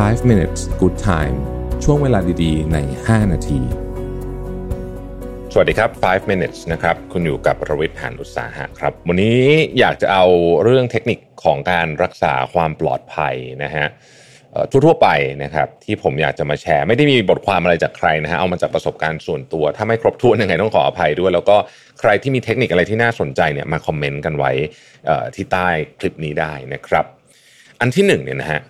5 minutes good time ช่วงเวลาดีๆ ใน 5 นาที สวัสดีครับ 5 minutes นะครับ คุณอยู่กับประวิทย์หานอุตสาหะครับ วันนี้อยากจะเอาเรื่องเทคนิคของการรักษาความปลอดภัยนะฮะทั่วๆไปนะครับที่ผมอยากจะมาแชร์ไม่ได้มีบทความอะไรจากใครนะฮะเอามาจากประสบการณ์ส่วนตัว ถ้าไม่ครบถ้วนยังไงต้องขออภัยด้วย แล้วก็ใครที่มีเทคนิคอะไรที่น่าสนใจเนี่ยมาคอมเมนต์กันไว้ที่ใต้คลิปนี้ได้นะครับ อันที่หนึ่งเนี่ยนะฮะ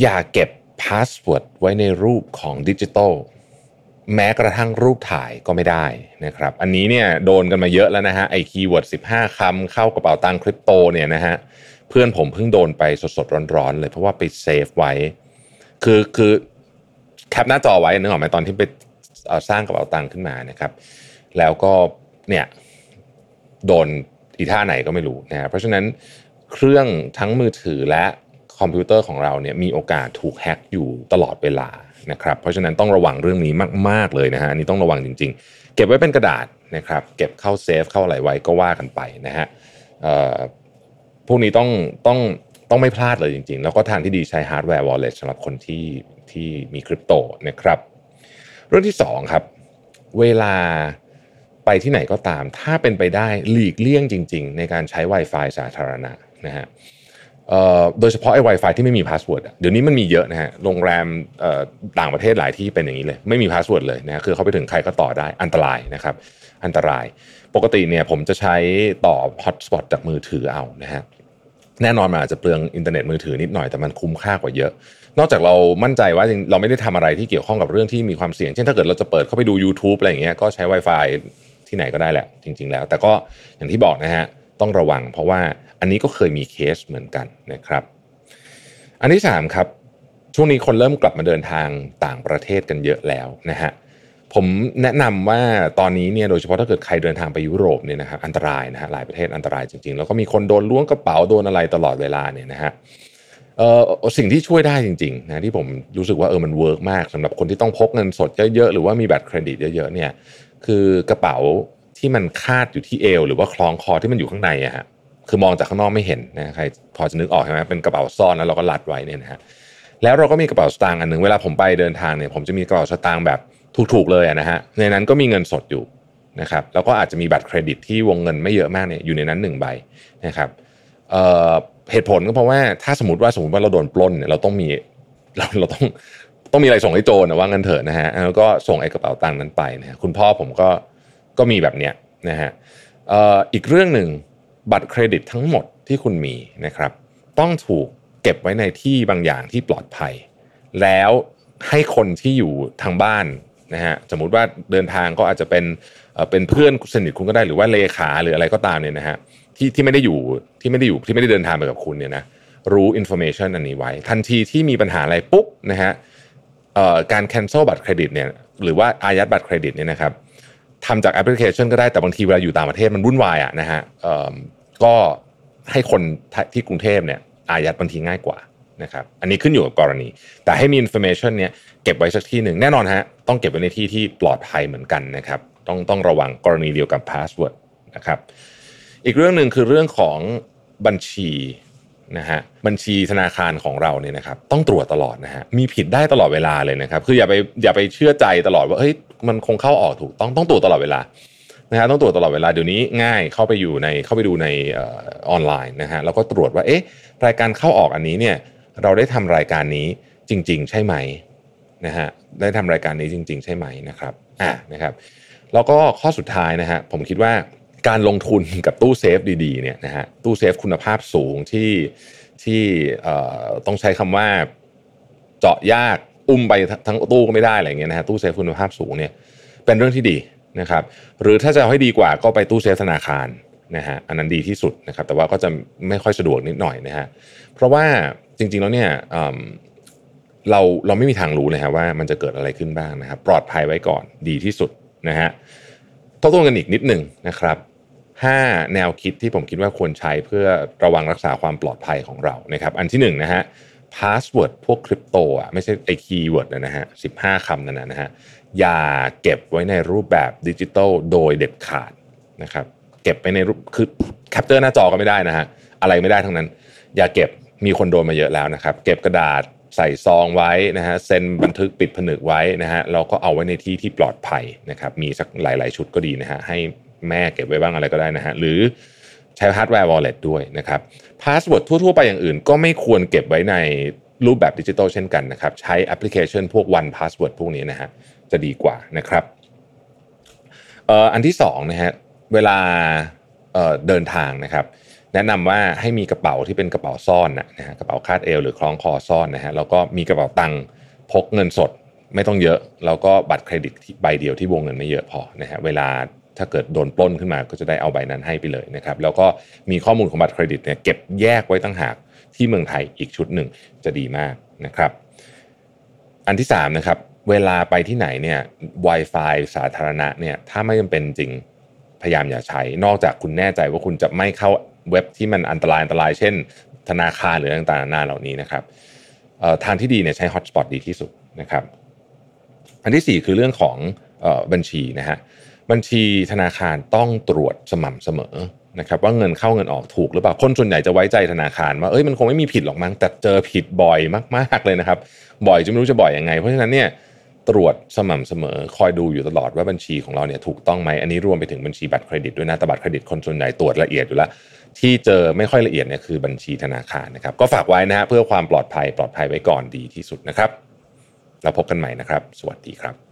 อย่าเก็บ password ไว้ในรูปของดิจิทัลแม้กระทั่งรูปถ่ายก็ไม่ได้นะครับ อันนี้เนี่ยโดนกันมาเยอะแล้วนะฮะไอ keyword 15 คำเข้ากระเป๋าตังค์คริปโตเนี่ยนะฮะเพื่อนผมเพิ่งโดนไปสดๆร้อนๆเลยเพราะว่าไปเซฟไว้ คือคือแคปหน้าจอไว้นึกออกไหมตอนที่ไปสร้างกระเป๋าตังค์ขึ้นมานะครับ แล้วก็เนี่ยโดนอีท่าไหนก็ไม่รู้นะฮะเพราะฉะนั้นเครื่องทั้งมือถือและ คอมพิวเตอร์ของเราเนี่ยมีโอกาสถูกแฮ็กอยู่ตลอดเวลานะครับเพราะฉะนั้นต้องระวังเรื่องนี้มาก ๆ เลยนะฮะอันนี้ต้องระวังจริง ๆ เก็บไว้เป็นกระดาษนะครับเก็บเข้าเซฟเข้าอะไรไว้ก็ว่ากันไปนะฮะพวกนี้ต้องต้องต้องไม่พลาดเลยจริง ๆ แล้วก็ทางที่ดีใช้ hardware wallet สำหรับคนที่ที่มีคริปโตนะครับเรื่องที่สองครับเวลาไปที่ไหนก็ตาม ถ้าเป็นไปได้หลีกเลี่ยงจริง ๆ ในการใช้ Wi-Fi สาธารณะนะฮะ โดยเฉพาะไอ้ Wi-Fi ที่ไม่มี password เดี๋ยวนี้มันมีเยอะนะฮะโรงแรมต่างประเทศหลายที่เป็นอย่างนี้เลย ไม่มี password เลยนะฮะคือเขาไปถึงใครก็ต่อได้อันตรายนะครับ อันตราย ปกติเนี่ยผมจะใช้ต่อ hotspot จากมือถือเอานะฮะแน่นอนมันอาจจะเปลืองอินเทอร์เน็ตมือถือนิดหน่อยแต่มันคุ้มค่ากว่าเยอะ นอกจากเรามั่นใจว่าจริงเราไม่ได้ทำอะไรที่เกี่ยวข้องกับเรื่องที่มีความเสี่ยง เช่นถ้าเกิดเราจะเปิดเข้าไปดู YouTube อะไรอย่างเงี้ยก็ใช้ Wi-Fi ที่ไหนก็ได้แหละ จริง ๆ แล้ว แต่ก็อย่างที่บอกนะฮะต้องระวังเพราะว่า อันนี้ก็เคยมีเคสเหมือนกันนะครับ อันที่สามครับช่วงนี้คนเริ่มกลับมาเดินทางต่างประเทศกันเยอะแล้วนะฮะผมแนะนำว่าตอนนี้เนี่ยโดยเฉพาะถ้าเกิดใครเดินทางไปยุโรปเนี่ยนะครับอันตรายนะฮะหลายประเทศอันตรายจริงๆ แล้วก็มีคนโดนล้วงกระเป๋าโดนอะไรตลอดเวลาเนี่ยนะฮะเอ่อสิ่งที่ช่วยได้จริงๆนะที่ผมรู้สึกว่าเออมัน work มากสำหรับคนที่ต้องพกเงินสดเยอะๆหรือว่ามีบัตรเครดิตเยอะๆเนี่ยคือกระเป๋าที่มันคาดอยู่ที่เอวหรือว่าคล้องคอที่มันอยู่ข้างในอะฮะ คือมองจากข้างนอกไม่เห็นนะใครพอจะนึกออกใช่ไหมเป็นกระเป๋าซ่อนแล้วเราก็รัดไว้เนี่ยนะฮะแล้วเราก็มีกระเป๋าสตางค์อันหนึ่งเวลาผมไปเดินทางเนี่ยผมจะมีกระเป๋าสตางค์แบบถูกๆเลยนะฮะในนั้นก็มีเงินสดอยู่นะครับแล้วก็อาจจะมีบัตรเครดิตที่วงเงินไม่เยอะมากเนี่ยอยู่ในนั้นหนึ่งใบนะครับเเหตุผลก็เพราะว่าถ้าสมมติว่าสมมติว่าเราโดนปล้นเนี่ยเราต้องมีเราเราต้องต้องมีอะไรส่งให้โจรนะว่าเงินเถอะนะฮะแล้วก็ส่งไอ้กระเป๋าตังค์นั้นไปนะฮะคุณพ่อผมก็ก็มีแบบเนี้ยนะฮะอออีกเรื่องหนึ่ง บัตรเครดิตทั้งหมดที่คุณมีนะครับ ต้องถูกเก็บไว้ในที่บางอย่างที่ปลอดภัย แล้วให้คนที่อยู่ทางบ้านนะฮะสมมุติว่าเดินทางก็อาจจะเป็นเป็นเพื่อนสนิทคุณก็ได้หรือว่าเลขาหรืออะไรก็ตามเนี่ยนะฮะที่ที่ไม่ได้อยู่ที่ไม่ได้อยู่ที่ไม่ได้เดินทางไปกับคุณเนี่ยนะรู้ information อันนี้ไว้ ทันทีที่มีปัญหาอะไรปุ๊บนะฮะการ cancel บัตรเครดิตเนี่ยหรือว่าอายัดบัตรเครดิตเนี่ยนะครับ ทำจากแอปพลิเคชันก็ได้แต่บางทีเวลาอยู่ต่างประเทศมันวุ่นวายอะนะฮะก็ให้คนที่กรุงเทพเนี่ยอายัดบางทีง่ายกว่านะครับอันนี้ขึ้นอยู่กับกรณี แต่ให้มี information เนี่ยเก็บไว้สักที่หนึ่งแน่นอนฮะต้องเก็บไว้ในที่ที่ปลอดภัยเหมือนกันนะครับต้องต้องระวังกรณีเดียวกับ password นะครับอีกเรื่องหนึ่งคือเรื่องของบัญชี นะฮะบัญชีธนาคารของเราเนี่ยนะครับต้องตรวจตลอดนะฮะมีผิดได้ตลอดเวลาเลยนะครับคืออย่าไปอย่าไปเชื่อใจตลอดว่าเฮ้ยมันคงเข้าออกถูกต้องต้องตรวจตลอดเวลานะฮะต้องตรวจตลอดเวลาเดี๋ยวนี้ง่ายเข้าไปอยู่ในเข้าไปดูในออนไลน์นะฮะแล้วก็ตรวจว่าเอ๊ะรายการเข้าออกอันนี้เนี่ยเราได้ทำรายการนี้จริง ๆ ใช่ไหมนะฮะได้ทำรายการนี้จริง ๆ ใช่ไหมนะครับอะนะครับ แล้วก็ข้อสุดท้ายนะฮะผมคิดว่า การลงทุนกับตู้เซฟดีๆเนี่ยนะฮะตู้เซฟคุณภาพสูงที่ที่ต้องใช้คำว่าเจาะยากอุ้มไปทั้งตู้ก็ไม่ได้อะไรเงี้ยนะฮะตู้เซฟคุณภาพสูงเนี่ยเป็นเรื่องที่ดีนะครับหรือถ้าจะให้ดีกว่าก็ไปตู้เซฟธนาคารนะฮะอันนั้นดีที่สุดนะครับแต่ว่าก็จะไม่ค่อยสะดวกนิดหน่อยนะฮะเพราะว่าจริงๆแล้วเนี่ยเอิ่มเราเราไม่มีทางรู้เลยฮะว่ามันจะเกิดอะไรขึ้นบ้างนะครับปลอดภัยไว้ก่อนดีที่สุดนะฮะทบทวนกันอีกนิดหนึ่งนะครับ ห้าแนวคิดที่ผมคิดว่าควรใช้เพื่อระวังรักษาความปลอดภัยของเรานะครับอันที่หนึ่งนะฮะ password พวกคริปโตอะไม่ใช่ไอ้ keyword นะฮะสิบห้าคำนั่นนะนะฮะอย่าเก็บไว้ในรูปแบบดิจิตอลโดยเด็ดขาดนะครับเก็บไปในรูปคือ capture หน้าจอก็ไม่ได้นะฮะอะไรไม่ได้ทั้งนั้น อย่าเก็บมีคนโดนมาเยอะแล้วนะครับ เก็บกระดาษใส่ซองไว้นะฮะเซ็นบันทึกปิดผนึกไว้นะฮะเราก็เอาไว้ในที่ที่ปลอดภัยนะครับมีสักหลาย ๆ ชุดก็ดีนะฮะให้ แม่เก็บไว้บ้างอะไรก็ได้นะฮะหรือใช้ hardware wallet ด้วยนะครับ password ทั่วๆไปอย่างอื่น ก็ไม่ควรเก็บไว้ในรูปแบบดิจิทัลเช่นกันนะครับ ใช้แอปพลิเคชันพวก One Password พวกนี้นะฮะจะดีกว่านะครับเอ่ออันที่สองนะฮะเวลาเอ่อเดินทางนะครับ แนะนำว่าให้มีกระเป๋าที่เป็นกระเป๋าซ่อนนะนะฮะกระเป๋าคาดเอวหรือคล้องคอซ่อนนะฮะแล้วก็มีกระเป๋าตังค์พกเงินสดไม่ต้องเยอะ แล้วก็บัตรเครดิตใบเดียวที่วงเงินไม่เยอะพอนะฮะเวลา ถ้าเกิดโดนปล้นขึ้นมาก็จะได้เอาใบนั้นให้ไปเลยนะครับแล้วก็มีข้อมูลของบัตรเครดิตเนี่ยเก็บแยกไว้ตั้งหากที่เมืองไทยอีกชุดหนึ่งจะดีมากนะครับ อันที่3นะครับเวลาไปที่ไหนเนี่ย Wi-Fi สาธารณะเนี่ยถ้าไม่จำเป็นจริงพยายามอย่าใช้ นอกจากคุณแน่ใจว่าคุณจะไม่เข้าเว็บที่มันอันตรายอันตราย เช่น ธนาคารหรือต่างๆนานาเหล่านี้นะครับทางที่ดีเนี่ยใช้ Hotspot ดีที่สุดนะครับ อันที่ 4 คือเรื่องของออบัญชีนะฮะ บัญชีธนาคารต้องตรวจสม่ำเสมอนะครับว่าเงินเข้าเงินออกถูกหรือเปล่า คนส่วนใหญ่จะไว้ใจธนาคารว่าเอ้ยมันคงไม่มีผิดหรอกมั้งแต่เจอผิดบ่อยมากๆเลยนะครับ บ่อยจนไม่รู้จะบ่อยยังไง เพราะฉะนั้นเนี่ยตรวจสม่ำเสมอ คอยดูอยู่ตลอดว่าบัญชีของเราเนี่ยถูกต้องไหมอันนี้รวมไปถึงบัญชีบัตรเครดิตด้วยนะแต่บัตรเครดิตคนส่วนใหญ่ตรวจละเอียดอยู่แล้วที่เจอไม่ค่อยละเอียดเนี่ยคือบัญชีธนาคารนะครับ ก็ฝากไว้นะฮะเพื่อความปลอดภัยปลอดภัยไว้ก่อนดีที่สุดนะครับ แล้วพบกันใหม่นะครับ สวัสดีครับ